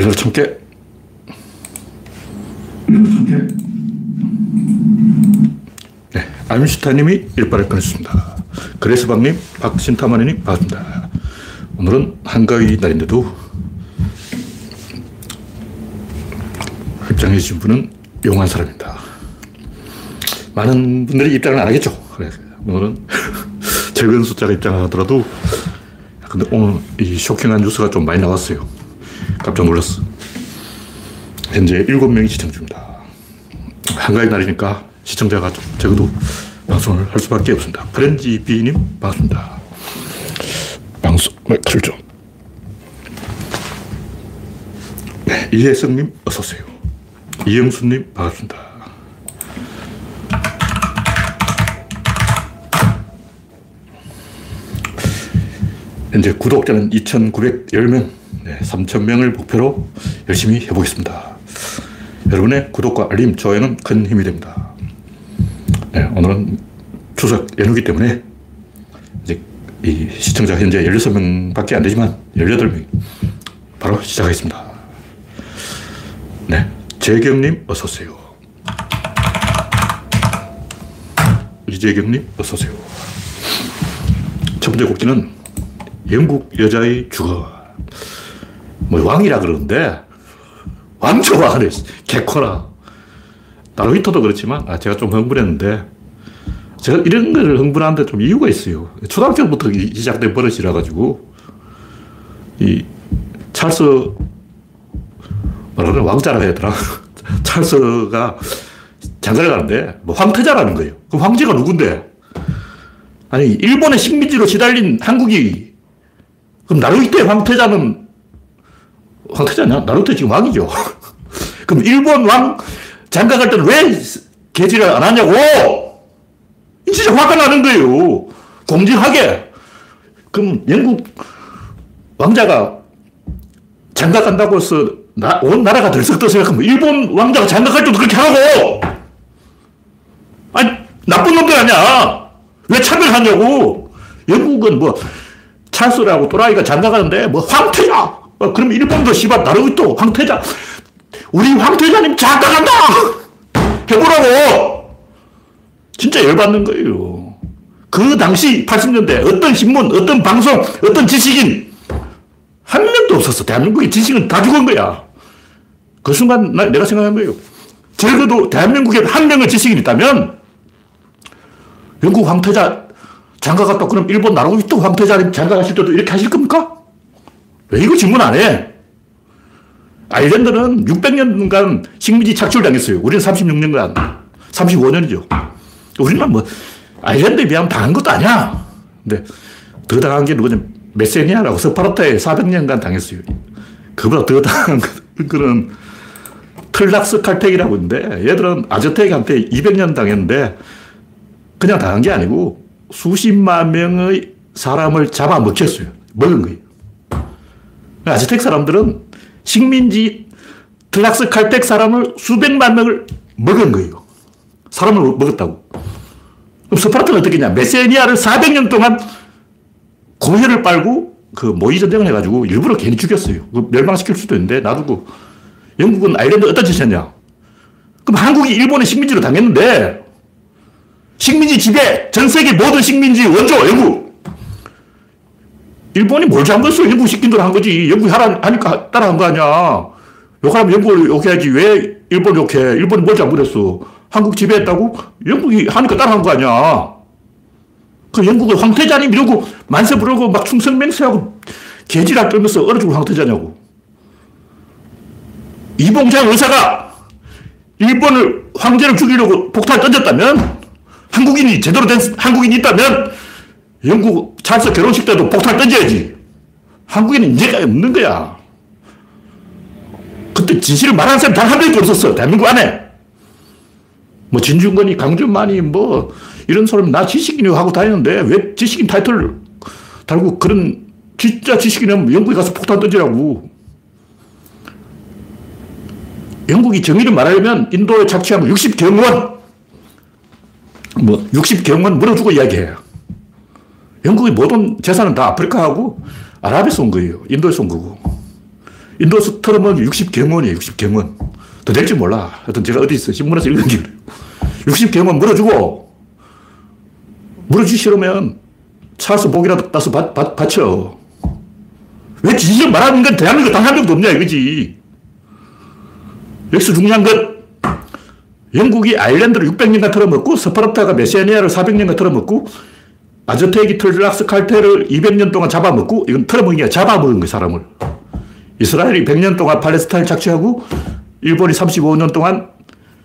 열여덟 천 개. 네, 아임슈타님이 일발을 끊었습니다. 그레스방님, 박신타마님 반갑습니다. 오늘은 한가위 날인데도 입장해 주신 분은 용한 사람입니다. 많은 분들이 입장을 안 하겠죠. 그래서 오늘은 적은 숫자가 입장하더라도 근데 오늘 이 쇼킹한 뉴스가 좀 많이 나왔어요. 깜짝 놀랐어. 현재 7명이 시청 중입니다. 한가위 날이니까 시청자가 좀 적어도 방송을 할 수밖에 없습니다. 프렌지 비님 반갑습니다. 방송 마이크를 좀. 네, 이혜성님 어서오세요. 이영수님 반갑습니다. 현재 구독자는 2,910명, 네, 3,000명을 목표로 열심히 해보겠습니다. 여러분의 구독과 알림, 좋아요는 큰 힘이 됩니다. 네, 오늘은 추석 연휴기 때문에 이제 이 시청자 현재 16명 밖에 안 되지만 18명 바로 시작하겠습니다. 네, 재경님 어서오세요. 이재경님 어서오세요. 첫 번째 곡지는 영국 여자의 주거. 뭐 왕이라 그러는데 왕초가 안에 개코라. 나루히토도 그렇지만 아, 제가 좀 흥분했는데 제가 이런 걸 흥분하는데 좀 이유가 있어요. 초등학교부터 시작된 버릇이라 가지고 이 찰스 뭐라 그래 왕자라 해야 되나 찰스가 장가를 가는데 뭐 황태자라는 거예요. 그 황제가 누군데? 아니 일본의 식민지로 시달린 한국이 그럼 나루히토의 황태자는 황태자냐? 나루히토 지금 왕이죠. 그럼 일본 왕 장가 갈 때는 왜 개지를 안 하냐고! 진짜 화가 나는 거예요. 공정하게. 그럼 영국 왕자가 장가 간다고 해서 나, 온 나라가 들썩들 생각하면 일본 왕자가 장가 갈 때도 그렇게 하고! 아니, 나쁜 놈들 아니야! 왜 차별하냐고! 영국은 뭐, 찰스라고 또라이가 장가 가는데, 뭐, 황태자! 어, 그럼 일본도 씨발, 나루히토, 황태자! 우리 황태자님 장가 간다! 해보라고! 진짜 열받는 거예요. 그 당시 80년대 어떤 신문, 어떤 방송, 어떤 지식인 한 명도 없었어. 대한민국의 지식은 다 죽은 거야. 그 순간 나, 내가 생각한 거예요. 적어도 대한민국에 한 명의 지식인 있다면 영국 황태자 장가 갔다 그럼 일본 나루히토 황태자 장가 가실 때도 이렇게 하실 겁니까? 왜 이거 질문 안 해? 아일랜드는 600년간 식민지 착취당했어요. 우리는 36년간, 35년이죠. 우리는 뭐, 아일랜드에 비하면 당한 것도 아니야. 근데 더 당한 게 누구냐. 메세니아라고 스파르타에 400년간 당했어요. 그보다 더 당한 거는 틀락스 칼텍이라고 있는데 얘들은 아즈텍한테 200년 당했는데 그냥 당한 게 아니고 수십만 명의 사람을 잡아먹혔어요. 먹은 거예요. 아즈텍 사람들은 식민지 틀락스 칼텍 사람을 수백만 명을 먹은 거예요. 사람을 먹었다고. 그럼 스파르타는 어떻게 했냐. 메세니아를 400년 동안 고혈을 빨고 그 모의전쟁을 해가지고 일부러 괜히 죽였어요. 멸망시킬 수도 있는데 놔두고. 영국은 아일랜드 어떤 짓을 했냐. 그럼 한국이 일본의 식민지로 당했는데 식민지 지배, 전 세계 모든 식민지 원조 영국. 일본이 뭘 잘못했어? 영국 시킨 대로 한 거지. 영국이 하라 하니까 따라한 거 아니야. 욕하면 영국을 욕해야지. 왜 일본 욕해? 일본이 뭘 잘못했어? 한국 지배했다고? 영국이 하니까 따라한 거 아니야. 그 영국은 황태자님 이러고 만세 부르고 막 충성맹세하고 개지락 떨면서 어느 쪽으로 황태자냐고. 이봉장 의사가 일본을 황제를 죽이려고 폭탄을 던졌다면 한국인이 제대로 된 한국인이 있다면 영국 찰스 결혼식 때도 폭탄 던져야지. 한국에는 인재가 없는 거야. 그때 진실을 말하는 사람 단 한 명도 없었어. 대한민국 안에. 뭐 진중권이, 강준만이 뭐 이런 사람 나 지식인이라고 하고 다니는데 왜 지식인 타이틀을 달고 그런 진짜 지식인은 영국에 가서 폭탄 던지라고. 영국이 정의를 말하려면 인도에 착취한 60경원, 뭐 60경원 물어주고 이야기해요. 영국의 모든 재산은 다 아프리카하고 아랍에서 온 거예요. 인도에서 온 거고. 인도 스트럼은 60경원이에요, 60경원. 더 될지 몰라. 하여튼 제가 어디서 신문에서 읽은 게 60경원 물어주고, 물어주기 싫으면 차서 목이라도 따서 받, 받, 받쳐. 왜 진실을 말하는 건 대한민국 당한 적도 없냐, 이거지. 여기서 중요한 건 영국이 아일랜드를 600년간 털어먹고 스파르타가 메시아니아를 400년간 털어먹고 아저테기 틀락스 칼테를 200년 동안 잡아먹고 이건 털어먹은 게 잡아먹은 거예요, 사람을. 이스라엘이 100년 동안 팔레스타인을 착취하고 일본이 35년 동안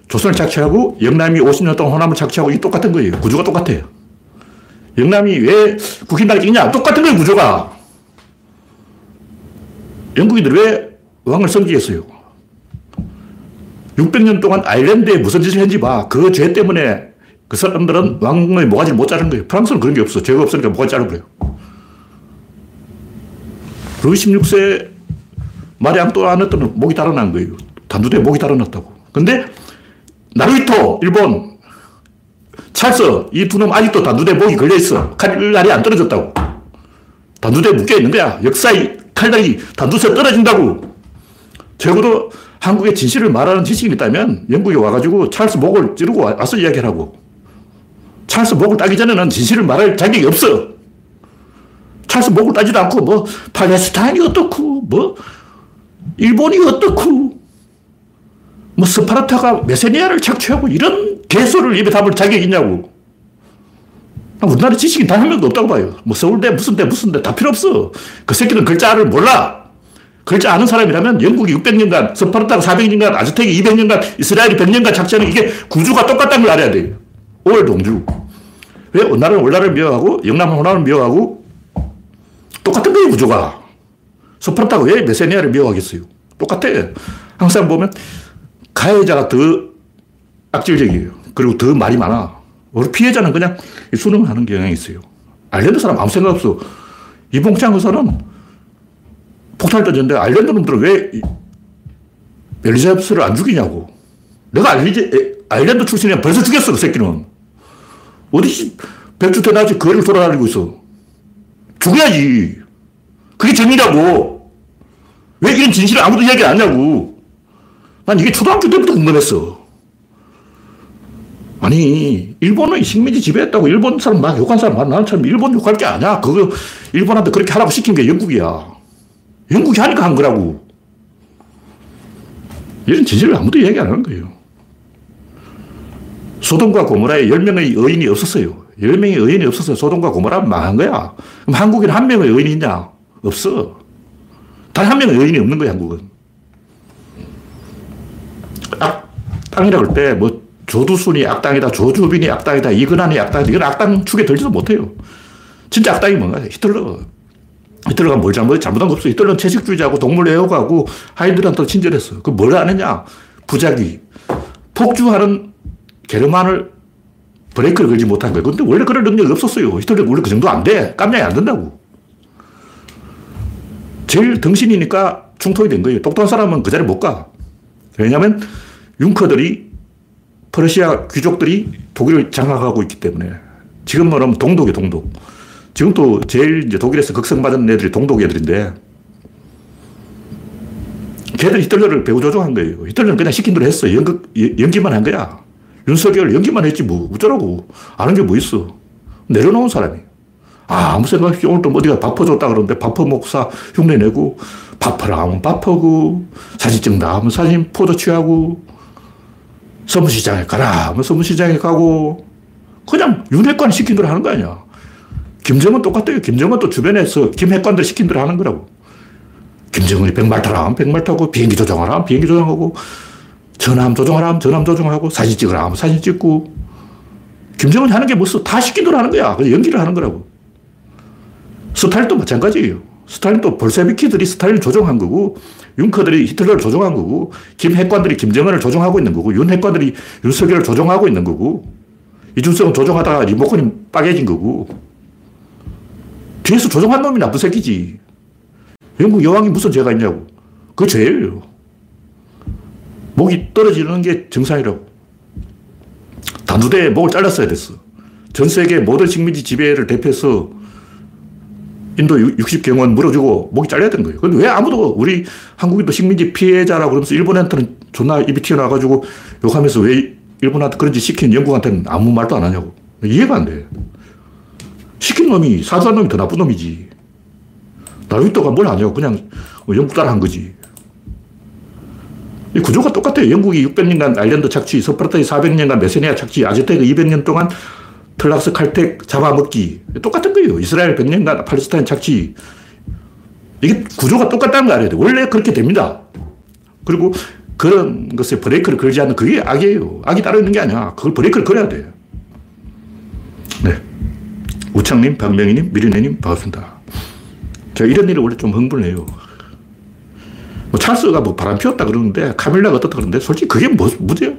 조선을 착취하고 영남이 50년 동안 호남을 착취하고 이 똑같은 거예요. 구조가 똑같아요. 영남이 왜 국힘당을 찍냐? 똑같은 거예요, 구조가. 영국인들 왜 왕을 섬기겠어요? 600년 동안 아일랜드에 무슨 짓을 했는지 봐. 그 죄 때문에 그 사람들은 왕의 모가지를 못 자른 거예요. 프랑스는 그런 게 없어. 죄가 없으니까 모가지 자르버려요. 루이 16세 말이 앙또안했더니 목이 달아난 거예요. 단두대에 목이 달아났다고. 근데 나루히토, 일본, 찰스, 이 두 놈 아직도 단두대에 목이 걸려있어. 칼날이 안 떨어졌다고. 단두대에 묶여있는 거야. 역사의 칼날이 단두대에 떨어진다고. 적어도 한국의 진실을 말하는 지식이 있다면 영국에 와가지고 찰스 목을 찌르고 와서 이야기하라고. 찰스 목을 따기 전에는 진실을 말할 자격이 없어. 찰스 목을 따지도 않고 뭐 팔레스타인이 어떻고 뭐 일본이 어떻고 뭐 스파르타가 메세니아를 착취하고 이런 개소리를 입에 담을 자격이 있냐고. 우리나라 지식인 단 한 명도 없다고 봐요. 뭐 서울대 무슨 대 무슨 대 다 필요 없어. 그 새끼는 글자를 몰라. 글자 아는 사람이라면 영국이 600년간, 스파르타가 400년간, 아즈텍이 200년간, 이스라엘이 100년간 작전은 이게 구조가 똑같다는 걸 알아야 돼요. 오월동주. 왜? 오나라는 월나라를 미워하고, 영남은 호남을 미워하고, 똑같은 거예요, 구조가. 스파르타가 왜 메세니아를 미워하겠어요? 똑같아. 항상 보면, 가해자가 더 악질적이에요. 그리고 더 말이 많아. 피해자는 그냥 수능하는 경향이 있어요. 아일랜드 사람 아무 생각 없어. 이봉창 의사는 폭탄을 던졌는데 아일랜드 놈들은 왜 엘리자베스를 안 죽이냐고. 내가 알리지, 아일랜드 출신이면 벌써 죽였어, 그 새끼는. 어디 백주 대낮에 거리를 돌아다니고 있어. 죽여야지. 그게 정의라고. 왜 이런 진실을 아무도 이야기 안 하냐고. 난 이게 초등학교 때부터 궁금했어. 아니, 일본은 식민지 지배했다고 일본 사람 막 욕한 사람 많아. 나는 참 일본 욕할 게 아니야. 그거 일본한테 그렇게 하라고 시킨 게 영국이야. 영국이 하니까 한 거라고. 이런 진실을 아무도 얘기 안 하는 거예요. 소돔과 고모라에 10명의 의인이 없었어요. 10명의 의인이 없었어요. 소돔과 고모라는 망한 거야. 그럼 한국에는 한 명의 의인이 있냐? 없어. 단 한 명의 의인이 없는 거야, 한국은. 악당이라고 할 때, 뭐, 조두순이 악당이다, 조주빈이 악당이다, 이근한이 악당이다, 이건 악당 축에 들지도 못해요. 진짜 악당이 뭔가? 히틀러. 히틀러가 뭘 잘못, 잘못한 거 없어. 히틀러는 채식주의자고 동물 애호가고 하이드한테 친절했어. 그 뭘 안 했냐? 부작위. 폭주하는 게르만을 브레이크를 걸지 못한 거예요. 근데 원래 그런 능력이 없었어요. 히틀러 원래 그 정도 안 돼. 깜냥이 안 된다고. 제일 덩신이니까 충통이 된 거예요. 똑똑한 사람은 그 자리에 못 가. 왜냐하면 융커들이 퍼르시아 귀족들이 독일을 장악하고 있기 때문에 지금 말하면 동독이 동독. 지금도 제일 이제 독일에서 극성받은 애들이 동독 애들인데 걔들이 히틀러를 배후 조종한 거예요. 히틀러는 그냥 시킨 대로 했어. 연극, 연기만 한 거야. 윤석열 연기만 했지 뭐. 어쩌라고. 아는 게 뭐 있어. 내려놓은 사람이. 아, 아무 생각 없이 오늘 또 어디가 밥퍼 줬다 그러는데 밥퍼 목사 흉내 내고 밥퍼라 하면 밥퍼고 사진 찍다 하면 사진 포도 취하고 서문시장에 가라 하면 서문시장에 가고 그냥 윤핵관 시킨 대로 하는 거 아니야. 김정은 똑같아요. 김정은 또 주변에서 김핵관들 시킨 대로 하는 거라고. 김정은이 백말 타라 백말 타고 비행기 조종하라 비행기 조종하고 전함 조종하라 하면 전함 조종하고 사진 찍으라 하면 사진 찍고 김정은이 하는 게 무슨 다 시킨 대로 하는 거야. 그냥 연기를 하는 거라고. 스탈린도 마찬가지예요. 스탈린도 볼세비키들이 스탈린을 조종한 거고, 윤커들이 히틀러를 조종한 거고, 김핵관들이 김정은을 조종하고 있는 거고, 윤핵관들이 윤석열을 조종하고 있는 거고, 이준석은 조종하다가 리모컨이 빠개진 거고, 뒤에서 조종한 놈이 나쁜 새끼지. 영국 여왕이 무슨 죄가 있냐고. 그 죄예요. 떨어지는 게 정상이라고. 단두대에 목을 잘랐어야 됐어. 전 세계 모든 식민지 지배를 대표해서 인도 60경원 물어주고 목이 되는 거예요. 근데 왜 아무도 우리 한국인도 식민지 피해자라고 그러면서 일본한테는 존나 입이 튀어나와가지고 욕하면서 왜 일본한테 그런지 시킨 영국한테는 아무 말도 안 하냐고. 이해가 안 돼. 시킨 놈이, 사주한 놈이 더 나쁜 놈이지. 나루히토가 뭘 하냐고. 그냥 영국 따라 한 거지. 이 구조가 똑같아요. 영국이 600년간 아일랜드 착취, 스파르타가 400년간 메세니아 착취, 아즈테크 200년 동안 틀락스칼텍 잡아먹기. 똑같은 거예요. 이스라엘 100년간 팔레스타인 착취. 이게 구조가 똑같다는 거 알아야 돼. 원래 그렇게 됩니다. 그리고 그런 것에 브레이크를 걸지 않는 그게 악이에요. 악이 따로 있는 게 아니야. 그걸 브레이크를 걸어야 돼. 네. 우창님, 박명희님, 미리네님, 반갑습니다. 제가 이런 일을 원래 좀 흥분해요. 뭐 찰스가 뭐 바람 피웠다 그러는데 카밀라가 어떻다 그러는데 솔직히 그게 뭐, 문제요?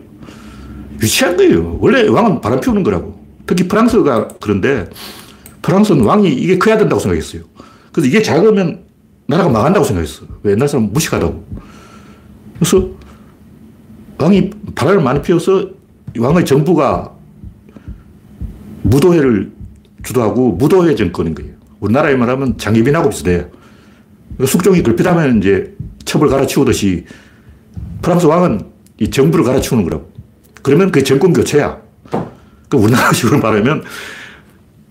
유치한 거예요. 원래 왕은 바람 피우는 거라고. 특히 프랑스가 그런데 프랑스는 왕이 이게 커야 된다고 생각했어요. 그래서 이게 작으면 나라가 망한다고 생각했어. 왜 옛날 사람 무식하다고. 그래서 왕이 바람을 많이 피워서 왕의 정부가 무도회를 주도하고 무도회 정권인 거예요. 우리나라에 말하면 장기빈하고 비슷해요. 숙종이 걸핏하면 이제 첩을 갈아치우듯이 프랑스 왕은 이 정부를 갈아치우는 거라고. 그러면 그게 정권 교체야. 그 우리나라식으로 말하면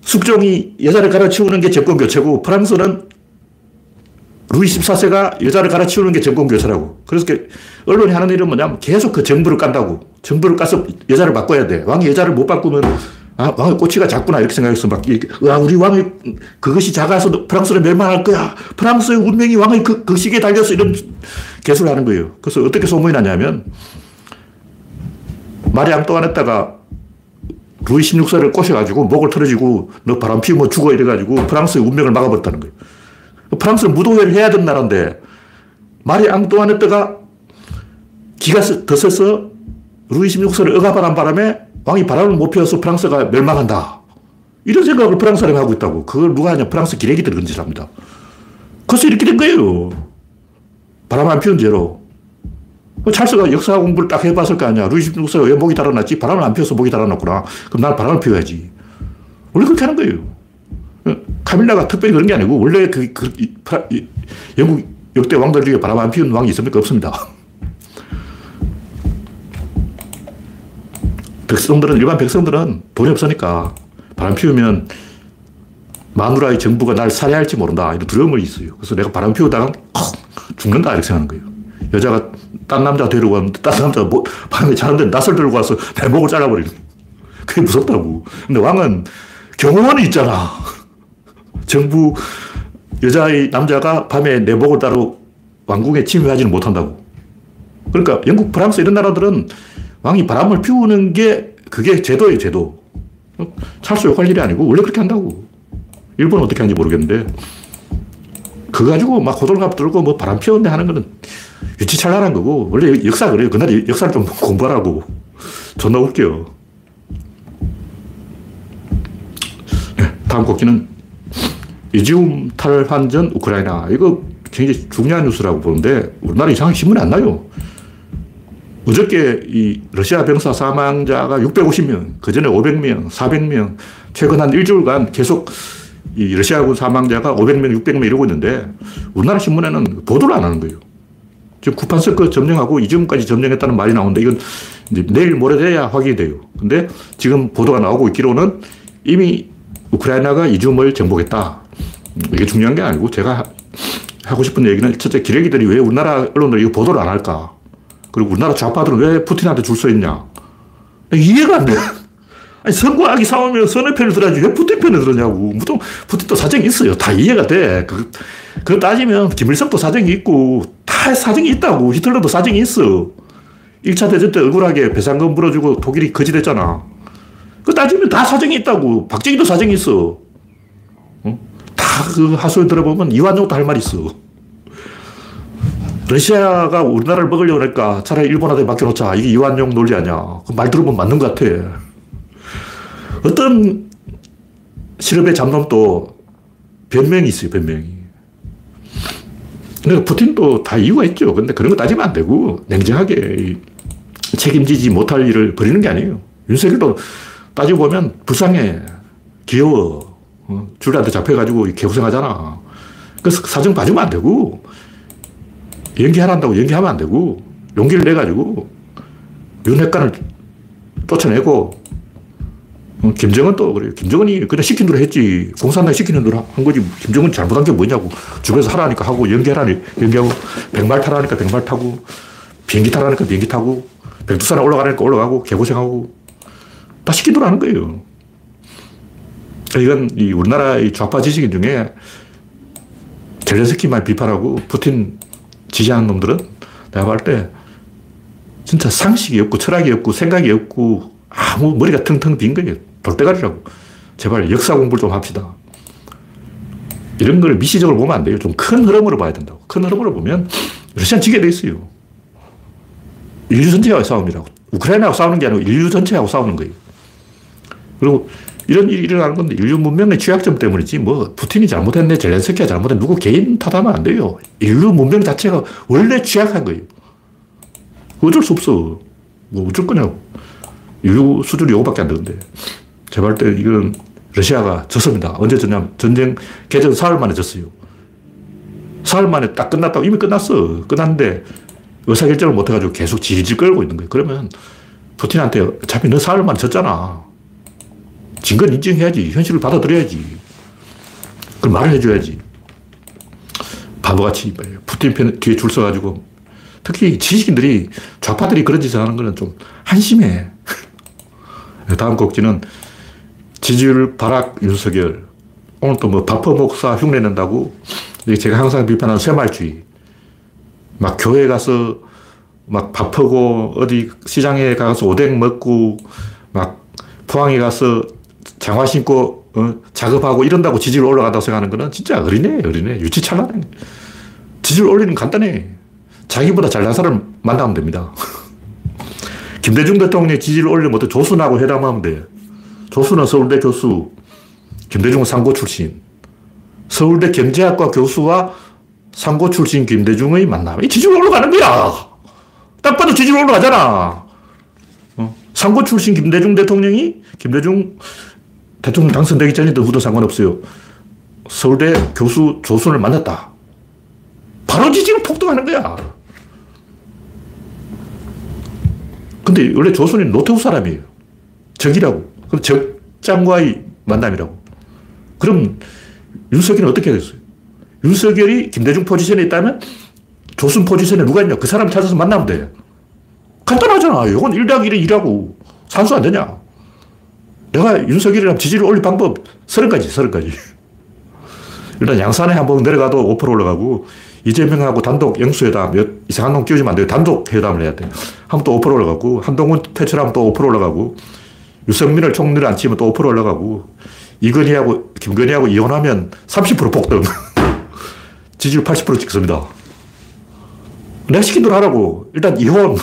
숙종이 여자를 갈아치우는 게 정권 교체고 프랑스는 루이 14세가 여자를 갈아치우는 게 정권 교체라고. 그래서 언론이 하는 일은 뭐냐면 계속 그 정부를 깐다고. 정부를 까서 여자를 바꿔야 돼. 왕이 여자를 못 바꾸면 아, 왕의 꼬치가 작구나. 이렇게 생각해서 막, 와, 우리 왕이 그것이 작아서 프랑스를 멸망할 거야. 프랑스의 운명이 왕의 그, 그 시기에 달려서 이런 개수를 하는 거예요. 그래서 어떻게 소문이 나냐면, 마리 앙또안했다가 루이 16세를 꼬셔가지고 목을 틀어지고 너 바람 피우면 죽어 이래가지고 프랑스의 운명을 막아버렸다는 거예요. 프랑스는 무도회를 해야 되는 나라인데 마리 앙또안했다가 기가 더 세서 루이 16세를 억압하는 바람에 왕이 바람을 못 피워서 프랑스가 멸망한다. 이런 생각을 프랑스 사람이 하고 있다고. 그걸 누가 하냐. 프랑스 기레기들이 짓을 합니다. 그래서 이렇게 된 거예요. 바람 안 피운 죄로. 뭐 찰스가 역사 공부를 딱 해봤을 거 아니야. 루이 16세가 왜 목이 달아났지? 바람을 안 피워서 목이 달아났구나. 그럼 난 바람을 피워야지. 원래 그렇게 하는 거예요. 카밀라가 특별히 그런 게 아니고, 원래 그, 그 영국 역대 왕들 중에 바람 안 피운 왕이 있습니까? 없습니다. 백성들은, 일반 백성들은 돈이 없으니까 바람 피우면 마누라의 정부가 날 살해할지 모른다. 이런 두려움이 있어요. 그래서 내가 바람 피우다가 죽는다. 이렇게 생각하는 거예요. 여자가 딴 남자 데리고 왔는데 딴 남자가 뭐, 밤에 자는데 낯을 들고 와서 내 목을 잘라버리는 그게 무섭다고. 근데 왕은 경호원이 있잖아. 정부 여자의 남자가 밤에 내 목을 따로 왕궁에 침입하지는 못한다고. 그러니까 영국, 프랑스 이런 나라들은 왕이 바람을 피우는 게 그게 제도예요, 제도. 찰수 욕할 일이 아니고 원래 그렇게 한다고. 일본은 어떻게 하는지 모르겠는데 그거 가지고 막 호들갑 들고 뭐 바람 피웠네 하는 거는 유치찬란한 거고 원래 역사 그래요. 그날 역사를 좀 공부하라고. 존나 웃겨. 네, 다음 곡기는 이지움 탈환전 우크라이나. 이거 굉장히 중요한 뉴스라고 보는데 우리나라 이상하게 신문이 안 나요. 어저께 이 러시아 병사 사망자가 650명, 그 전에 500명, 400명, 최근 한 일주일간 계속 이 러시아군 사망자가 500명, 600명 이러고 있는데 우리나라 신문에는 보도를 안 하는 거예요. 지금 쿠판스크 점령하고 이지움까지 점령했다는 말이 나오는데 이건 내일 모레 돼야 확인이 돼요. 근데 지금 보도가 나오고 있기로는 이미 우크라이나가 이지움을 정복했다. 이게 중요한 게 아니고 제가 하고 싶은 얘기는 첫째 기레기들이 왜 우리나라 언론들 이거 보도를 안 할까? 그리고 우리나라 좌파들은 왜 푸틴한테 줄 서 있냐? 이해가 안 돼. 아니, 선과 악이 싸우면 선의 편을 들어야지 왜 푸틴 편을 들었냐고. 보통 푸틴도 사정이 있어요. 다 이해가 돼. 그, 그거 따지면 김일성도 사정이 있고 다 사정이 있다고. 히틀러도 사정이 있어. 1차 대전 때 억울하게 배상금 물어주고 독일이 거짓했잖아. 그 따지면 다 사정이 있다고. 박정희도 사정이 있어. 어? 다그 하소연 들어보면 이완용도 할 말 있어. 러시아가 우리나라를 먹으려고 하니까 차라리 일본한테 맡겨놓자. 이게 이완용 논리 아니야. 그 말 들어보면 맞는 것 같아. 어떤 실업의 잡놈도 변명이 있어요, 변명이. 그러니까 푸틴도 다 이유가 있죠. 근데 그런 거 따지면 안 되고, 냉정하게 책임지지 못할 일을 벌이는 게 아니에요. 윤석열도 따지고 보면 불쌍해. 귀여워. 어, 줄리한테 잡혀가지고 개고생하잖아. 그래서 사정 봐주면 안 되고, 연기하란다고 연기하면 안 되고, 용기를 내가지고, 윤핵관을 쫓아내고, 어, 김정은 또 그래요. 김정은이 그냥 시킨 대로 했지. 공산당 시키는 대로 한 거지. 김정은 잘못한 게 뭐냐고. 주변에서 하라니까 하고, 연기하라니 연기하고, 백말 타라니까 백말 타고, 비행기 타라니까 비행기 타고, 백두산에 올라가라니까 올라가고, 개고생하고, 다 시킨 대로 하는 거예요. 이건 이 우리나라의 좌파 지식인 중에 젤렌스키만 비판하고 푸틴 지지하는 놈들은 내가 볼 때 진짜 상식이 없고 철학이 없고 생각이 없고 아무 머리가 텅텅 빈 거예요. 돌대가리라고. 제발 역사 공부를 좀 합시다. 이런 걸 미시적으로 보면 안 돼요. 좀 큰 흐름으로 봐야 된다고. 큰 흐름으로 보면 러시아는 지게 돼 있어요. 인류 전체하고 싸움이라고. 우크라이나하고 싸우는 게 아니고 인류 전체하고 싸우는 거예요. 그리고 이런 일이 일어나는 건데 인류 문명의 취약점 때문이지 뭐 푸틴이 잘못했네 젤렌스키가 잘못했네 누구 개인 탓하면 안 돼요. 인류 문명 자체가 원래 취약한 거예요. 어쩔 수 없어. 뭐 어쩔 거냐고. 인류 수준이 이거밖에 안 되는데. 제발 때 이건 러시아가 졌습니다. 언제 졌냐면 전쟁 개전 사흘 만에 졌어요. 사흘 만에 딱 끝났다고 이미 끝났어. 끝났는데 의사결정을 못 해가지고 계속 질질 끌고 있는 거예요. 그러면 푸틴한테 어차피 너 사흘 만에 졌잖아. 진건 인정해야지. 현실을 받아들여야지. 그걸 말을 해줘야지. 바보같이 푸틴 편 뒤에 줄 서가지고 특히 지식인들이 좌파들이 그런 짓을 하는 거는 좀 한심해. 다음 곡지는 지지율 바락 윤석열. 오늘 또 뭐 바퍼 목사 흉내 낸다고 제가 항상 비판하는 새말주의. 막 교회 가서 막 바쁘고 어디 시장에 가서 오뎅 먹고 막 포항에 가서 장화 신고 어, 작업하고 이런다고 지지율 올라간다고 생각하는 거는 진짜 어린애, 어린애. 유치찬란해. 지지율 올리는 간단해. 자기보다 잘난 사람 만나면 됩니다. 김대중 대통령의 지지를 올리면 어때? 조순하고 회담하면 돼. 조순은 서울대 교수, 김대중은 상고 출신. 서울대 경제학과 교수와 상고 출신 김대중의 만남. 이 지지율 올라가는 거야. 딱 봐도 지지율 올라가잖아. 어? 상고 출신 김대중 대통령이 김대중 대통령 당선되기 전에도 후도 상관없어요. 서울대 교수 조순을 만났다. 바로 지지율 폭등하는 거야. 근데 원래 조순이 노태우 사람이에요. 적이라고. 그럼 적장과의 만남이라고. 그럼 윤석열은 어떻게 하겠어요? 윤석열이 김대중 포지션에 있다면 조순 포지션에 누가 있냐? 그 사람 찾아서 만나면 돼. 간단하잖아. 이건 1당 1이 2라고. 산수 안 되냐? 내가 윤석열이랑 지지를 올릴 방법 30가지, 30가지. 일단 양산에 한번 내려가도 5% 올라가고, 이재명하고 단독 영수회담, 이상한 놈 끼우지면 안 돼요. 단독 회담을 해야 돼. 하면 또5% 올라가고, 한동훈 퇴출하면 또5% 올라가고, 유승민을 총리를 안 치면 또5% 올라가고, 이건희하고, 김건희하고 이혼하면 30% 폭등. 지지율 80% 찍습니다. 내가 시킨 대로 하라고. 일단 이혼.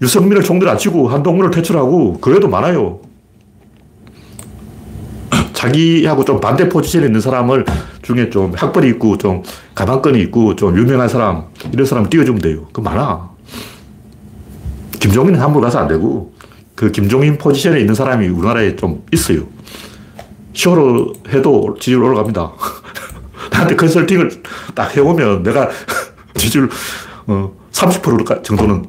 유승민을 총리를 안 치고 한동훈을 퇴출하고, 그래도 많아요. 자기하고 좀 반대 포지션에 있는 사람을 중에 좀 학벌이 있고 좀 가방끈이 있고 좀 유명한 사람 이런 사람 띄워주면 돼요. 그 많아. 김종인은 함부로 가서 안 되고 그 김종인 포지션에 있는 사람이 우리나라에 좀 있어요. 쇼로 해도 지지율 올라갑니다. 나한테 컨설팅을 딱 해보면 내가 지지율 30% 어, 정도는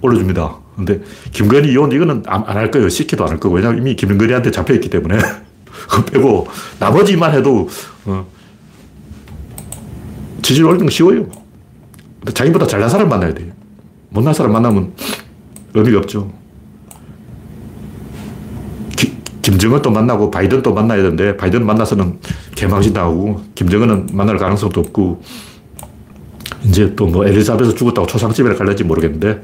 올려줍니다. 근데 김건희 이혼 이거는 안 할 거예요. 시켜도 안 할 거고. 왜냐면 이미 김건희한테 잡혀있기 때문에. 그거 빼고 나머지만 해도 어, 지지율 올리는 거 쉬워요. 자기보다 잘난 사람 만나야 돼요. 못난 사람 만나면 의미가 없죠. 기, 김정은도 만나고 바이든도 만나야 되는데 바이든 만나서는 개망신 당하고 김정은은 만날 가능성도 없고 이제 또 뭐 엘리자베스 죽었다고 초상집에 갈지 모르겠는데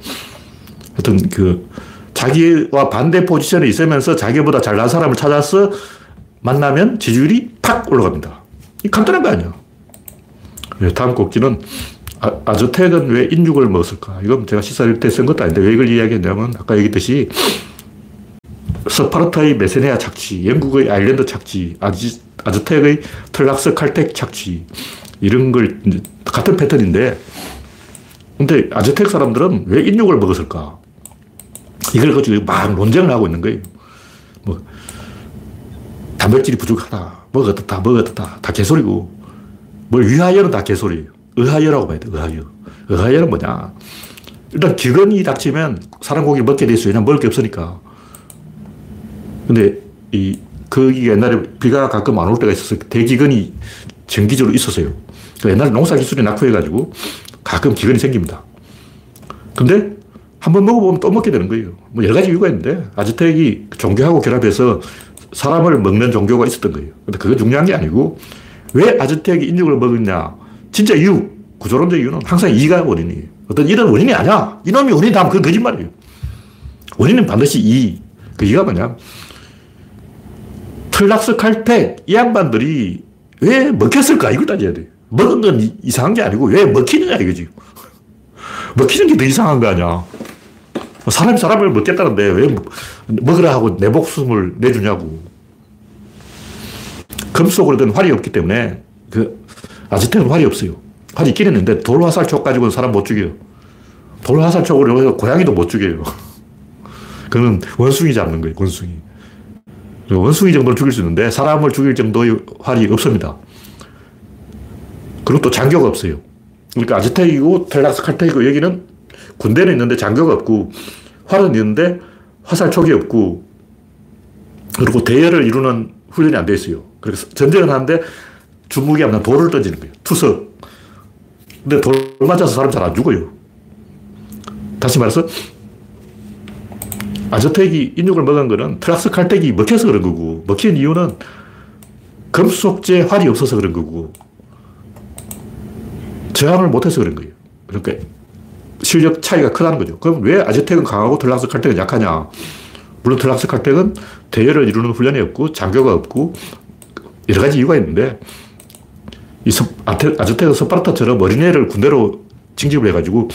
하여튼 그 자기와 반대 포지션에 있으면서 자기보다 잘난 사람을 찾아서 만나면 지지율이 팍 올라갑니다. 이 간단한 거 아니야. 네, 다음 곡지는 아, 주텍은왜 인육을 먹었을까? 이건 제가 시사일 때 쓴 것도 아닌데 왜 이걸 이야기했냐면 아까 얘기했듯이 스파르타의 메세네아 착지, 영국의 아일랜드 착지, 아지, 아주텍의 틀락스 칼텍 착지 이런 걸 같은 패턴인데 근데 아주텍 사람들은 왜 인육을 먹었을까? 이걸 가지고 막 논쟁을 하고 있는 거예요. 뭐 단백질이 부족하다. 뭐가 어떻다, 뭐가 어떻다. 다 개소리고. 뭘 위하여는 다 개소리예요. 의하여라고 봐야 돼, 의하여. 의하여는 뭐냐. 일단 기근이 닥치면 사람 고기 먹게 돼 있어요. 왜냐면 먹을 게 없으니까. 근데 이, 거기 옛날에 비가 가끔 안 올 때가 있어서 대기근이 정기적으로 있었어요. 그 옛날에 농사 기술이 낙후해가지고 가끔 기근이 생깁니다. 근데 한번 먹어보면 또 먹게 되는 거예요. 뭐 여러 가지 이유가 있는데 아즈텍이 종교하고 결합해서 사람을 먹는 종교가 있었던 거예요. 근데 그게 중요한 게 아니고 왜 아즈텍이 인육을 먹었냐. 진짜 이유, 구조론적 이유는 항상 이가 원인이에요. 어떤 이런 원인이 아니야. 이놈이 원인이다 그건 거짓말이에요. 원인은 반드시 이. 그 이가 뭐냐. 틀락스 칼텍, 이 양반들이 왜 먹혔을까? 이걸 따져야 돼. 먹은 건 이상한 게 아니고 왜 먹히느냐 이거지. 먹히는 게 더 이상한 거 아니야. 사람이 사람을 먹겠다는데 왜 먹으라 하고 내 목숨을 내주냐고. 금속으로 된 활이 없기 때문에 그 아즈텍은 활이 없어요. 활이 있긴 했는데 돌화살촉 가지고는 사람 못 죽여요. 돌화살촉으로 해서 고양이도 못 죽여요. 그는 원숭이 잡는 거예요, 원숭이. 원숭이 정도를 죽일 수 있는데 사람을 죽일 정도의 활이 없습니다. 그리고 또 장교가 없어요. 그러니까 아즈텍이고 텔락스 칼텍이고 여기는 군대는 있는데 장교가 없고 활은 있는데 화살촉이 없고 그리고 대열을 이루는 훈련이 안 돼 있어요. 그래서 전쟁을 하는데 주무기 하면 돌을 던지는 거예요. 투석. 근데 돌 맞아서 사람 잘 안 죽어요. 다시 말해서 아저택이 인육을 먹은 거는 트락스 칼텍이 먹혀서 그런 거고 먹힌 이유는 금속제 활이 없어서 그런 거고 저항을 못해서 그런 거예요. 그러니까 실력 차이가 크다는 거죠. 그럼 왜 아즈텍은 강하고 텔락스 칼텍은 약하냐? 물론 텔락스 칼텍은 대열을 이루는 훈련이 없고 장교가 없고 여러 가지 이유가 있는데 이 아즈텍은 스파르타처럼 어린애를 군대로 징집을 해가지고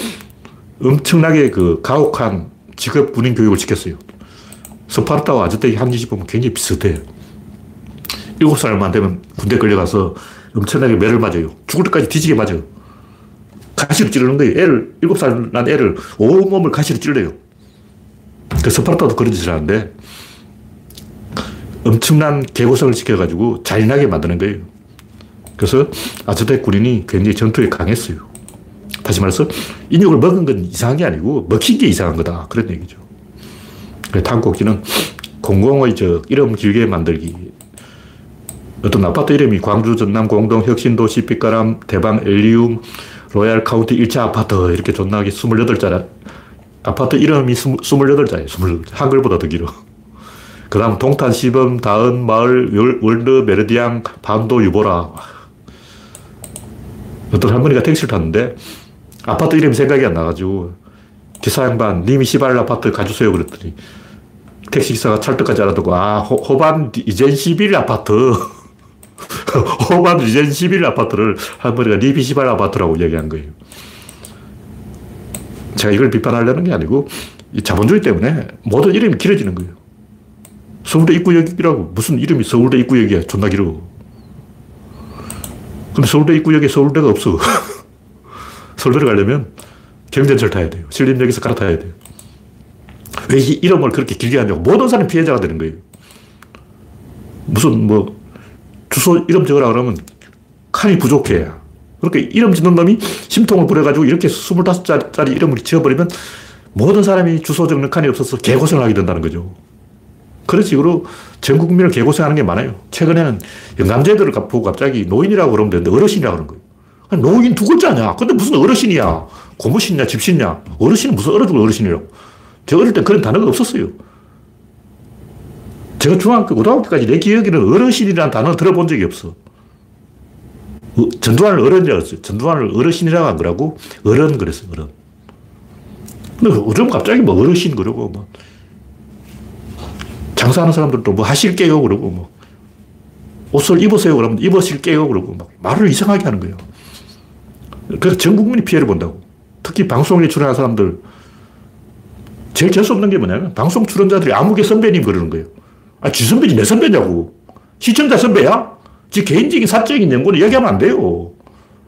엄청나게 그 가혹한 직업 군인 교육을 시켰어요. 스파르타와 아즈텍이 한 짓이 보면 굉장히 비슷해요. 일곱 살만 되면 군대 끌려가서 엄청나게 매를 맞아요. 죽을 때까지 뒤지게 맞아요. 가시로 찌르는 거예요. 애를, 일곱 살 난 애를 온몸을 가시로 찔러요. 그 스파르타도 그런 짓을 하는데 엄청난 개고생을 시켜가지고 잔인하게 만드는 거예요. 그래서 아즈텍 군인이 굉장히 전투에 강했어요. 다시 말해서 인육을 먹은 건 이상한 게 아니고 먹힌 게 이상한 거다. 그런 얘기죠. 곡지는 공공의 저 이름 길게 만들기. 어떤 아파트 이름이 광주 전남 공동 혁신도시 빛가람 대방 엘리움 로얄 카운티 1차 아파트 이렇게 존나게 28자라 아파트 이름이 28자예요. 28자. 한글보다 더 길어. 그 다음 동탄, 시범, 다은, 마을, 월드, 메르디앙, 반도, 유보라. 어떤 할머니가 택시를 탔는데 아파트 이름이 생각이 안 나가지고 기사 양반 님이 시발 아파트 가주세요 그랬더니 택시기사가 찰떡까지 알아듣고 아 호, 반 이젠 11 아파트 호반 이젠 11 아파트를 할머니가 리비 시발 아파트라고 얘기한 거예요. 제가 이걸 비판하려는 게 아니고 자본주의 때문에 모든 이름이 길어지는 거예요. 서울대 입구역이라고 무슨 이름이 서울대 입구역이야 존나 길어. 근데 서울대 입구역에 서울대가 없어. 서울대를 가려면 경전철 타야 돼요. 신림역에서 갈아타야 돼요. 왜 이 이름을 그렇게 길게 하냐고. 모든 사람이 피해자가 되는 거예요. 무슨 뭐 주소 이름 적으라 그러면 칸이 부족해. 그렇게 이름 짓는 놈이 심통을 부려가지고 이렇게 25짜리 이름을 지어버리면 모든 사람이 주소 적는 칸이 없어서 개고생을 하게 된다는 거죠. 그런 식으로 전 국민을 개고생하는 게 많아요. 최근에는 영감제들을 보고 갑자기 노인이라고 그러면 되는데 어르신이라고 그러는 거예요. 노인 두 글자냐? 근데 무슨 어르신이야? 고무신이냐, 집신이냐? 어르신은 무슨 어느 정도 어르신이라고. 제가 어릴 때 그런 단어가 없었어요. 제가 중학교, 고등학교까지 내 기억에는 어르신이라는 단어 들어본 적이 없어. 어, 전두환을 어른이라고 했어요. 전두환을 어르신이라고 한 거라고 어른 그랬어요, 어른. 근데 요즘 갑자기 뭐 어르신 그러고 뭐. 장사하는 사람들도 뭐 하실게요 그러고 뭐. 옷을 입으세요 그러면 입으실게요 그러고 막 말을 이상하게 하는 거예요. 그래서 전 국민이 피해를 본다고. 특히 방송에 출연한 사람들. 제일 재수 없는 게 뭐냐면 방송 출연자들이 아무개 선배님 그러는 거예요. 아, 지 선배지 내 선배냐고. 시청자 선배야? 지 개인적인 사적인 연구는 얘기하면 안 돼요.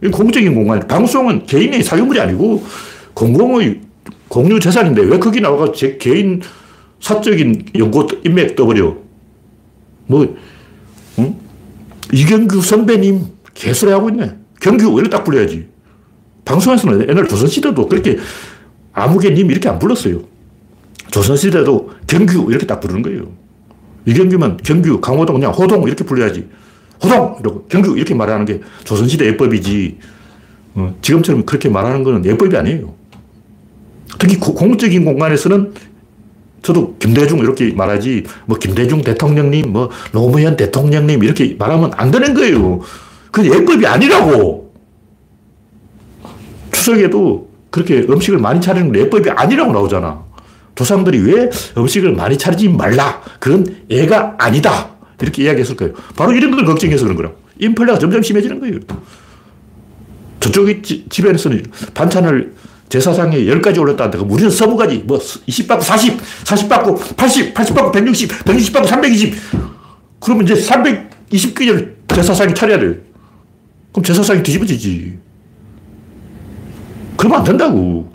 이건 공적인 공간. 방송은 개인의 사유물이 아니고 공공의 공유 재산인데 왜 거기 나와가 제 개인 사적인 연구 인맥 떠버려. 뭐, 응? 이경규 선배님 개소리 하고 있네. 경규 이렇게 딱 불러야지. 방송에서는 옛날 조선시대도 그렇게 아무개님 이렇게 안 불렀어요. 조선시대도 경규 이렇게 딱 부르는 거예요. 이경규면 경규, 강호동 그냥 호동 이렇게 불러야지. 호동! 이러고 경규 이렇게 말하는 게 조선시대 예법이지. 어, 지금처럼 그렇게 말하는 거는 예법이 아니에요. 특히 공적인 공간에서는 저도 김대중 이렇게 말하지, 뭐 김대중 대통령님, 뭐 노무현 대통령님 이렇게 말하면 안 되는 거예요. 그 예법이 아니라고. 추석에도 그렇게 음식을 많이 차리는 예법이 아니라고 나오잖아. 조상들이 왜 음식을 많이 차리지 말라. 그건 애가 아니다. 이렇게 이야기했을 거예요. 바로 이런 걸 걱정해서 그런 거라고. 인플레가 점점 심해지는 거예요. 저쪽 집에서는 반찬을 제사상에 10가지 올렸다는데 우리는 서부 가지 뭐 20바구 40, 40바구 80, 80바구 160, 160바구 320 그러면 이제 320개를 제사상에 차려야 돼요. 그럼 제사상이 뒤집어지지. 그러면 안 된다고.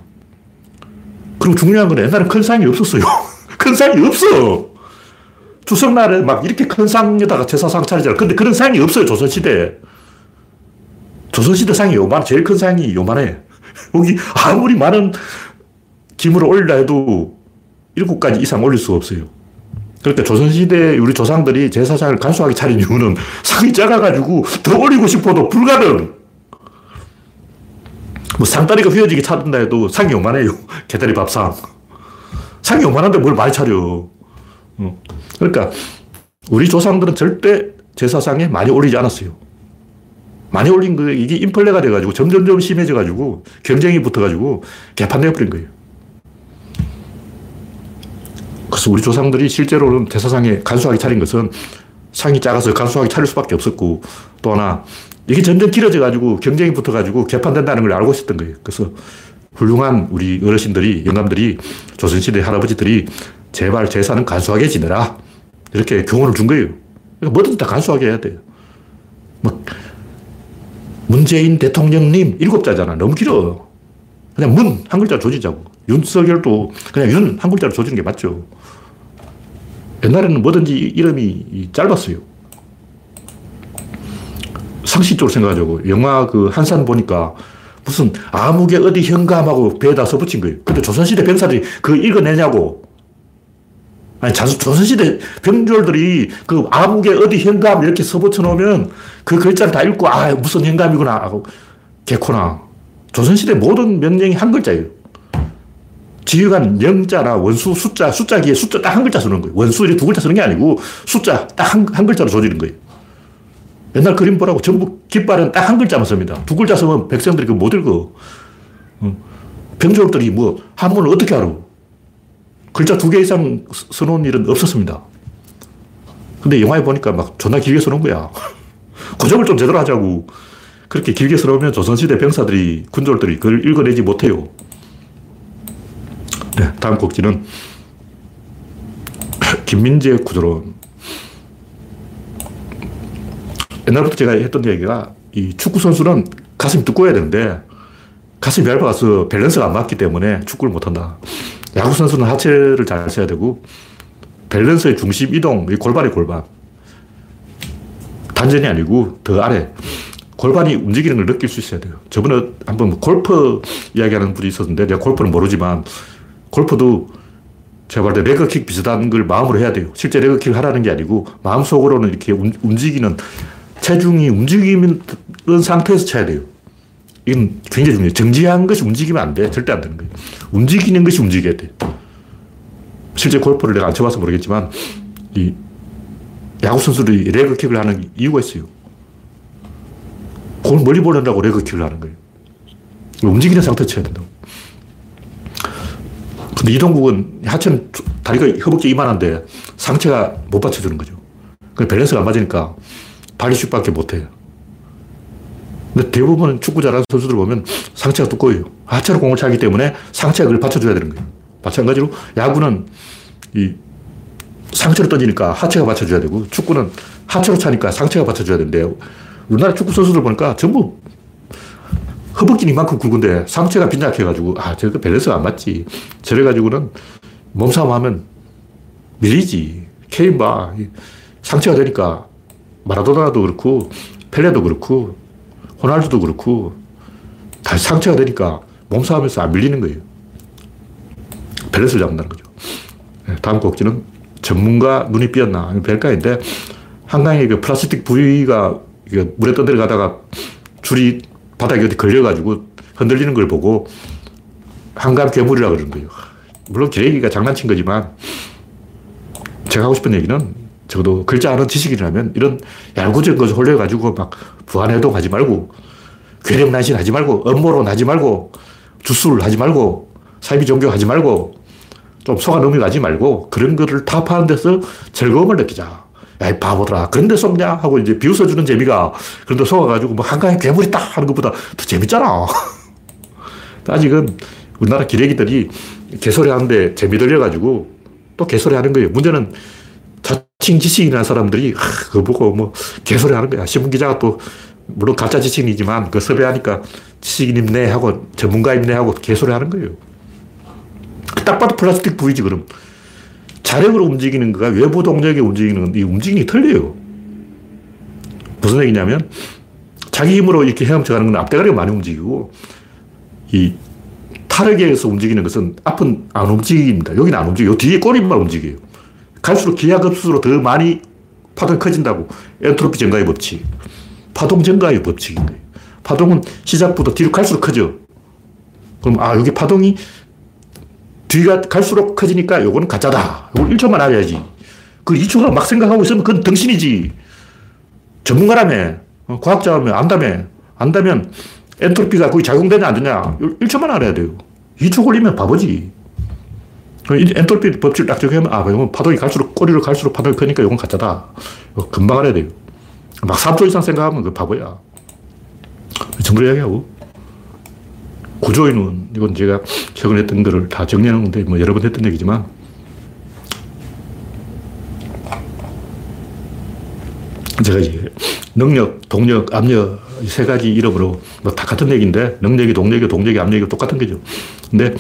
그리고 중요한 건 옛날에 큰 상이 없었어요. 큰 상이 없어. 추석날에 막 이렇게 큰 상에다가 제사상 차리잖아. 근데 그런 상이 없어요, 조선시대. 조선시대 상이 요만, 제일 큰 상이 요만해. 여기 아무리 많은 김을 올리려 해도 일곱 가지 이상 올릴 수가 없어요. 그러니까 조선시대 우리 조상들이 제사상을 간소하게 차린 이유는 상이 작아가지고 더 올리고 싶어도 불가능. 뭐 상다리가 휘어지게 차린다 해도 상이 요만해요. 개다리 밥상. 상이 요만한데 뭘 많이 차려. 어. 그러니까 우리 조상들은 절대 제사상에 많이 올리지 않았어요. 많이 올린 거 이게 인플레가 돼가지고 점점점 심해져가지고 경쟁이 붙어가지고 개판되어버린 거예요. 그래서 우리 조상들이 실제로는 제사상에 간소하게 차린 것은 상이 작아서 간소하게 차릴 수밖에 없었고 또 하나 이게 점점 길어져가지고 경쟁이 붙어가지고 개판된다는 걸 알고 있었던 거예요. 그래서 훌륭한 우리 어르신들이, 영감들이, 조선시대 할아버지들이 제발 제사는 간소하게 지내라. 이렇게 교훈을 준 거예요. 그러니까 뭐든 다 간소하게 해야 돼요. 뭐, 문재인 대통령님 일곱 자잖아. 너무 길어. 그냥 문 한 글자 조지자고. 윤석열도 그냥 윤 한 글자로 조지는 게 맞죠. 옛날에는 뭐든지 이름이 짧았어요. 상식적으로 생각하자고. 영화 그 한산 보니까 무슨 아무개 어디 현감하고 배에다 써붙인 거예요. 근데 조선시대 병사들이 그거 읽어내냐고. 아니, 조선시대 병졸들이 그 아무개 어디 현감 이렇게 써붙여 놓으면 그 글자를 다 읽고, 아, 무슨 현감이구나 하고, 개코나. 조선시대 모든 명령이 한 글자예요. 지휘관 영자나 원수 숫자, 숫자 기에 숫자 딱 한 글자 쓰는 거예요. 원수 이렇게 두 글자 쓰는 게 아니고 숫자 딱 한 한 글자로 조지는 거예요. 옛날 그림 보라고 전부 깃발은 딱 한 글자만 씁니다. 두 글자 쓰면 백성들이 그못 읽어. 병졸들이 뭐 한문을 어떻게 알아? 글자 두 개 이상 써놓은 일은 없었습니다. 근데 영화에 보니까 막 존나 길게 써놓은 거야. 고정을 좀 제대로 하자고. 그렇게 길게 써놓으면 조선시대 병사들이, 군졸들이 그걸 읽어내지 못해요. 네, 다음 곡지는 김민재 구조론. 옛날부터 제가 했던 얘기가 이 축구 선수는 가슴이 두꺼워야 되는데 가슴이 얇아서 밸런스가 안 맞기 때문에 축구를 못한다. 야구 선수는 하체를 잘 써야 되고 밸런스의 중심 이동, 골반의 골반. 단전이 아니고 더 아래. 골반이 움직이는 걸 느낄 수 있어야 돼요. 저번에 한번 뭐 골프 이야기하는 분이 있었는데 내가 골프는 모르지만 골프도 제가 볼때 레그킥 비슷한 걸 마음으로 해야 돼요. 실제 레그킥을 하라는 게 아니고 마음속으로는 이렇게 움직이는 체중이 움직이는 상태에서 쳐야 돼요. 이건 굉장히 중요해요. 정지한 것이 움직이면 안 돼. 절대 안 되는 거예요. 움직이는 것이 움직여야 돼. 실제 골프를 내가 안 쳐봐서 모르겠지만, 이 야구 선수들이 레그킥을 하는 이유가 있어요. 공을 멀리 보낸다고 레그킥을 하는 거예요. 움직이는 상태에 쳐야 된다고. 근데 이동국은 하체는 다리가 허벅지 이만한데 상체가 못 받쳐주는 거죠. 그 밸런스가 안 맞으니까 발리슛밖에 못해요. 근데 대부분 축구 잘하는 선수들 보면 상체가 두꺼워요. 하체로 공을 차기 때문에 상체가 그걸 받쳐줘야 되는 거예요. 마찬가지로 야구는 이 상체로 던지니까 하체가 받쳐줘야 되고 축구는 하체로 차니까 상체가 받쳐줘야 되는데 우리나라 축구 선수들 보니까 전부 허벅지는 이만큼 굵은데 상체가 빈약해가지고 아, 저거 밸런스가 안 맞지. 저래가지고는 몸싸움 하면 밀리지. 봐. 상체가 되니까 마라도나도 그렇고, 펠레도 그렇고, 호날두도 그렇고, 다 상체가 되니까 몸싸움에서 안 밀리는 거예요. 밸런스를 잡는다는 거죠. 네, 다음 꼭지는 전문가 눈이 삐었나? 별가인데, 한강에 그 플라스틱 부위가 물에 떠들어가다가 줄이 바닥에 어디 걸려가지고 흔들리는 걸 보고 한강 괴물이라 그러는 거예요. 물론 제 얘기가 장난친 거지만 제가 하고 싶은 얘기는 적어도 글자 아는 지식이라면 이런 얄궂은 것에 홀려가지고 막 부안해동 하지 말고 괴력난신 하지 말고 업무론 하지 말고 주술 하지 말고 사이비 종교 하지 말고 좀 속아 넘어가지 말고 그런 거를 타파하는 데서 즐거움을 느끼자. 야, 이 바보들아. 그런데 속냐? 하고 이제 비웃어주는 재미가 그런데 속아가지고 뭐 한강에 괴물이 딱 하는 것보다 더 재밌잖아. 아직은 우리나라 기레기들이 개소리 하는데 재미 들려가지고 또 개소리 하는 거예요. 문제는 자칭 지식인이라는 사람들이 하, 그거 보고 뭐 개소리 하는 거야. 신문기자가 또 물론 가짜 지식인이지만 그 섭외하니까 지식인 입네 하고 전문가 입네 하고 개소리 하는 거예요. 딱 봐도 플라스틱 부위지 그럼. 자력으로 움직이는 거가 외부 동력에 움직이는 이 움직임이 틀려요. 무슨 얘기냐면 자기 힘으로 이렇게 헤엄쳐 가는 건 앞대가리가 많이 움직이고 이 타르게에서 움직이는 것은 앞은 안 움직입니다. 여기는 안 움직여요. 뒤에 꼬리만 움직여요. 갈수록 기하급수로 더 많이 파동이 커진다고. 엔트로피 증가의 법칙. 파동 증가의 법칙인 거예요. 파동은 시작부터 뒤로 갈수록 커져. 그럼, 아, 여기 파동이 뒤가 갈수록 커지니까 요거는 가짜다. 요걸 1초만 알아야지. 그 2초가 막 생각하고 있으면 그건 등신이지. 전문가라며. 어, 과학자라며. 안다며. 안다면 엔트로피가 거기 작용되냐 안 되냐. 1초만 알아야 돼요. 2초 걸리면 바보지. 엔트로피 법칙을 딱 적용하면, 아, 이건 파동이 갈수록, 꼬리를 갈수록 파동이 크니까 이건 가짜다. 금방 알아야 돼요. 막 3초 이상 생각하면 그 바보야. 정부를 이야기하고. 구조인은, 이건 제가 최근에 했던 거를 다 정리하는 건데, 뭐 여러 번 했던 얘기지만, 제가 이제 능력, 동력, 압력, 이세 가지 이름으로 뭐 다 같은 얘기인데, 능력이 동력이 동력이 압력이 똑같은 거죠. 근데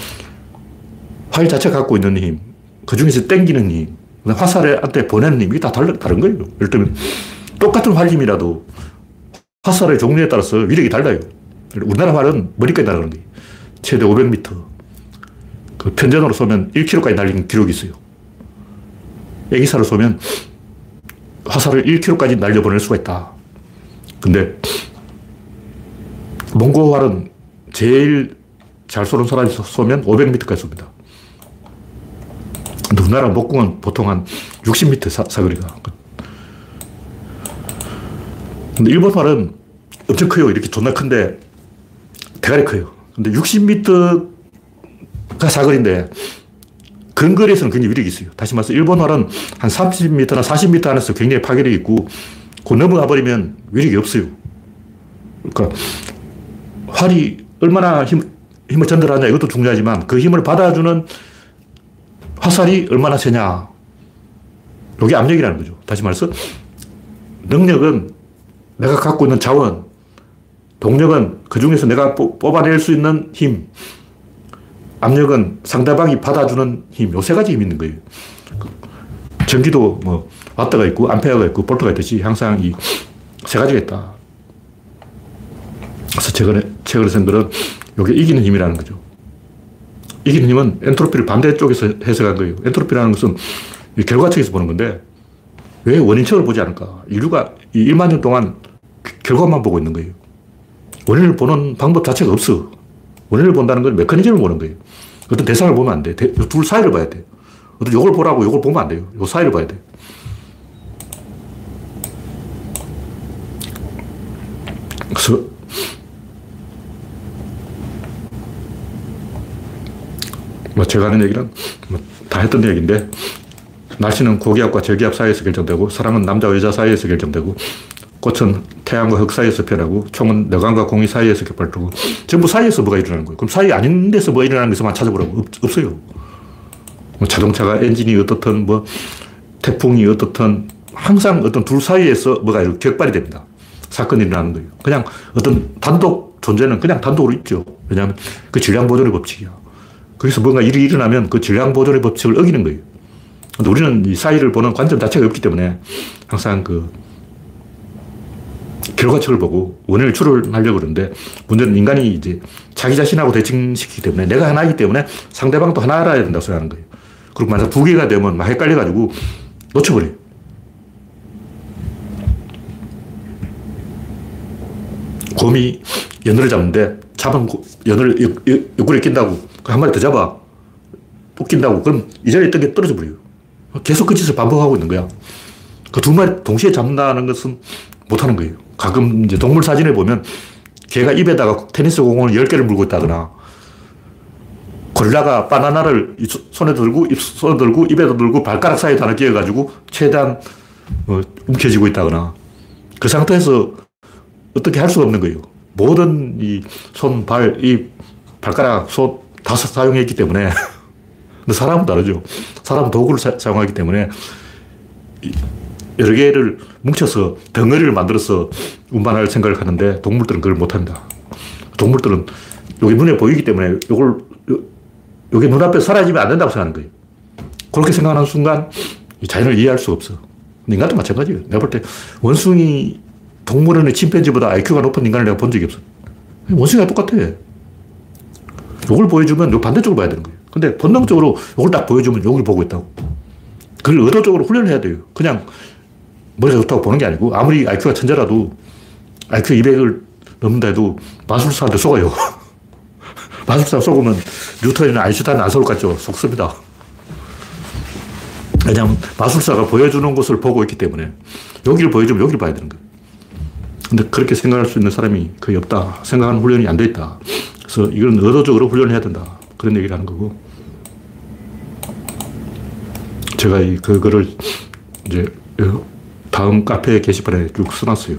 화일 자체가 갖고 있는 힘, 그 중에서 땡기는 힘, 화살한테 보내는 힘, 이게 다 다른, 다른 거예요. 예를 들면, 똑같은 활림이라도 화살의 종류에 따라서 위력이 달라요. 우리나라 활은 머리까지 날아가는 거예요. 최대 500m. 그 편전으로 쏘면 1km까지 날리는 기록이 있어요. 애기사를 쏘면 화살을 1km까지 날려보낼 수가 있다. 근데 몽고활은 제일 잘 쏘는 사람이 쏘면 500m까지 쏩니다. 근데 우리나라 목공은 보통 한 60m 사, 사거리가. 근데 일본 활은 엄청 커요. 이렇게 존나 큰데 대가리 커요. 근데 60m가 사거리인데 근거리에서는 굉장히 위력이 있어요. 다시 말해서 일본 활은 한 30m나 40m 안에서 굉장히 파괴력이 있고 그 넘어가 버리면 위력이 없어요. 그러니까 활이 얼마나 힘, 힘을 전달하냐 이것도 중요하지만 그 힘을 받아주는 화살이 얼마나 세냐. 이게 압력이라는 거죠. 다시 말해서 능력은 내가 갖고 있는 자원, 동력은 그 중에서 내가 뽑아낼 수 있는 힘, 압력은 상대방이 받아주는 힘, 요 세 가지 힘이 있는 거예요. 전기도 뭐, 와트가 있고, 암페어가 있고, 볼트가 있듯이 항상 이 세 가지가 있다. 그래서 최근에, 최근에 쓴 글은 이게 이기는 힘이라는 거죠. 이기는 힘은 엔트로피를 반대쪽에서 해석한 거예요. 엔트로피라는 것은 결과측에서 보는 건데, 왜 원인측을 보지 않을까? 인류가 이 1만 년 동안 결과만 보고 있는 거예요. 원인을 보는 방법 자체가 없어. 원인을 본다는 건 메커니즘을 보는 거예요. 어떤 대상을 보면 안 돼. 둘 사이를 봐야 돼. 어떤 요걸 보라고 요걸 보면 안 돼요. 요 사이를 봐야 돼. 그래서 뭐 제가 하는 얘기는 뭐 다 했던 얘기인데 날씨는 고기압과 저기압 사이에서 결정되고 사랑은 남자와 여자 사이에서 결정되고 꽃은 태양과 흙 사이에서 변하고 총은 너간과 공이 사이에서 격발되고 전부 사이에서 뭐가 일어나는 거예요. 그럼 사이 아닌 데서 뭐가 일어나는 것만 찾아보라고. 없, 어요 뭐 자동차가 엔진이 어떻든 뭐 태풍이 어떻든 항상 어떤 둘 사이에서 뭐가 격발이 됩니다. 사건이 일어나는 거예요. 그냥 어떤 단독 존재는 그냥 단독으로 있죠. 왜냐하면 그 질량 보존의 법칙이야. 거기서 뭔가 일이 일어나면 그 질량 보존의 법칙을 어기는 거예요. 근데 우리는 이 사이를 보는 관점 자체가 없기 때문에 항상 그 결과책을 보고 원인을 추론하려고 그러는데 문제는 인간이 이제 자기 자신하고 대칭시키기 때문에 내가 하나이기 때문에 상대방도 하나 알아야 된다고 생각하는 거예요. 그리고 만약 두 개가 되면 막 헷갈려가지고 놓쳐버려요. 곰이 연어를 잡는데 잡은 연어를 옆구리에 낀다고 한 마리 더 잡아 또 낀다고 그럼 이 자리에 있던 게 떨어져 버려요. 계속 그 짓을 반복하고 있는 거야. 그 두 마리 동시에 잡는다는 것은 못하는 거예요. 가끔 이제 동물 사진에 보면 개가 입에다가 테니스 공을 10개를 물고 있다거나 고릴라가 바나나를 손에 들고, 입, 손에 들고, 입에도 들고, 발가락 사이에 하나 끼워가지고, 최대한, 어, 움켜쥐고 있다거나. 그 상태에서 어떻게 할 수가 없는 거예요. 모든 이 손, 발, 입, 발가락, 손 다 사용했기 때문에. 근데 사람은 다르죠. 사람은 도구를 사, 용하기 때문에 여러 개를 뭉쳐서 덩어리를 만들어서 운반할 생각을 하는데 동물들은 그걸 못 합니다. 동물들은 여기 눈에 보이기 때문에 이걸 이게 눈앞에 사라지면 안 된다고 생각하는 거예요. 그렇게 생각하는 순간 자연을 이해할 수가 없어. 인간도 마찬가지예요. 내가 볼 때 원숭이 동물원의 침팬지보다 IQ가 높은 인간을 내가 본 적이 없어. 원숭이가 똑같아. 이걸 보여주면 요 반대쪽을 봐야 되는 거예요. 근데 본능적으로 이걸 딱 보여주면 여기를 보고 있다고. 그걸 의도적으로 훈련을 해야 돼요. 그냥 머리가 좋다고 보는 게 아니고 아무리 IQ가 천재라도 IQ 200을 넘는다 해도 마술사한테 속아요. 마술사 속으면 뉴턴이나 아인슈타인 안 속을 것 같죠? 속습니다. 왜냐하면 마술사가 보여주는 것을 보고 있기 때문에 여기를 보여주면 여기를 봐야 되는 거예요. 근데 그렇게 생각할 수 있는 사람이 거의 없다. 생각하는 훈련이 안 돼 있다. 그래서 이건 의도적으로 훈련해야 된다. 그런 얘기를 하는 거고. 제가 이, 그거를 이제 다음 카페 게시판에 쭉 써놨어요.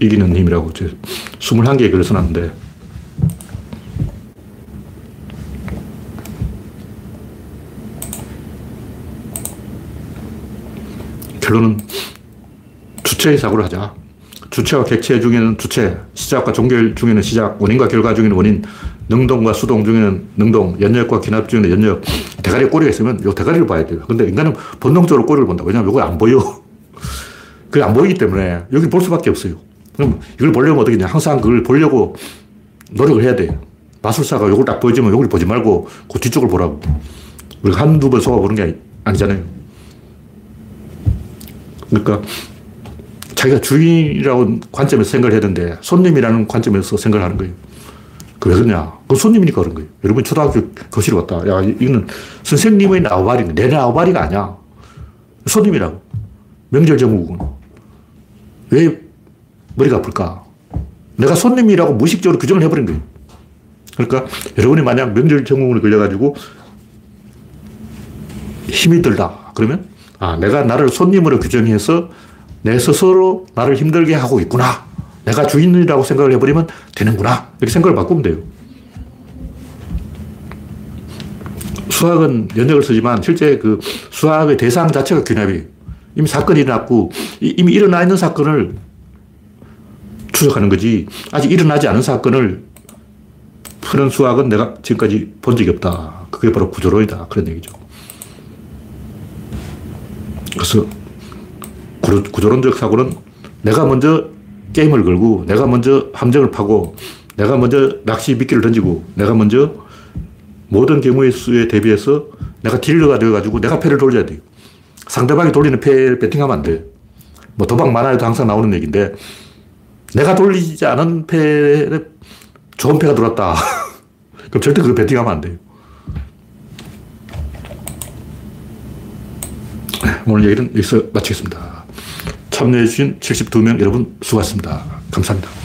이기는 힘이라고. 21개의 글을 써놨는데 결론은 주체의 사고를 하자. 주체와 객체 중에는 주체, 시작과 종결 중에는 시작, 원인과 결과 중에는 원인, 능동과 수동 중에는 능동, 연력과 기납 중에는 연력. 대가리에 꼬리가 있으면 요 대가리를 봐야 돼요. 근데 인간은 본능적으로 꼬리를 본다. 왜냐하면 이거 안 보여. 그게 안 보이기 때문에 여기 볼 수밖에 없어요. 그럼 이걸 보려면 어떻게 냐 항상 그걸 보려고 노력을 해야 돼요. 마술사가 이걸 딱 보여주면 여기 보지 말고 그 뒤쪽을 보라고. 우리가 한두 번 속아보는 게 아니잖아요. 그러니까 자기가 주인이라고 관점에서 생각을 해야 되는데 손님이라는 관점에서 생각을 하는 거예요. 그 왜 그러냐? 그 손님이니까 그런 거예요. 여러분 초등학교 교실 왔다. 야, 이거는 선생님의 나우바리인데 내 나우바리가 아니야. 손님이라고. 명절 정국은. 왜 머리가 아플까? 내가 손님이라고 무의식적으로 규정을 해버린 거예요. 그러니까 여러분이 만약 명절 정국을 걸려가지고 힘이 들다. 그러면 아, 내가 나를 손님으로 규정해서 내 스스로 나를 힘들게 하고 있구나. 내가 주인이라고 생각을 해버리면 되는구나. 이렇게 생각을 바꾸면 돼요. 수학은 연역을 쓰지만 실제 그 수학의 대상 자체가 균합이에요. 이미 사건이 일어났고 이미 일어나 있는 사건을 추적하는 거지 아직 일어나지 않은 사건을 푸는 수학은 내가 지금까지 본 적이 없다. 그게 바로 구조론이다. 그런 얘기죠. 그래서 구조론적 사고는 내가 먼저 게임을 걸고 내가 먼저 함정을 파고 내가 먼저 낚시 미끼를 던지고 내가 먼저 모든 경우의 수에 대비해서 내가 딜러가 되어가지고 내가 패를 돌려야 돼요. 상대방이 돌리는 패를 배팅하면 안 돼. 뭐 도박 만화에도 항상 나오는 얘기인데 내가 돌리지 않은 패에 좋은 패가 들어왔다. 그럼 절대 그거 배팅하면 안 돼요. 오늘 얘기는 여기서 마치겠습니다. 참여해주신 72명 여러분 수고하셨습니다. 감사합니다.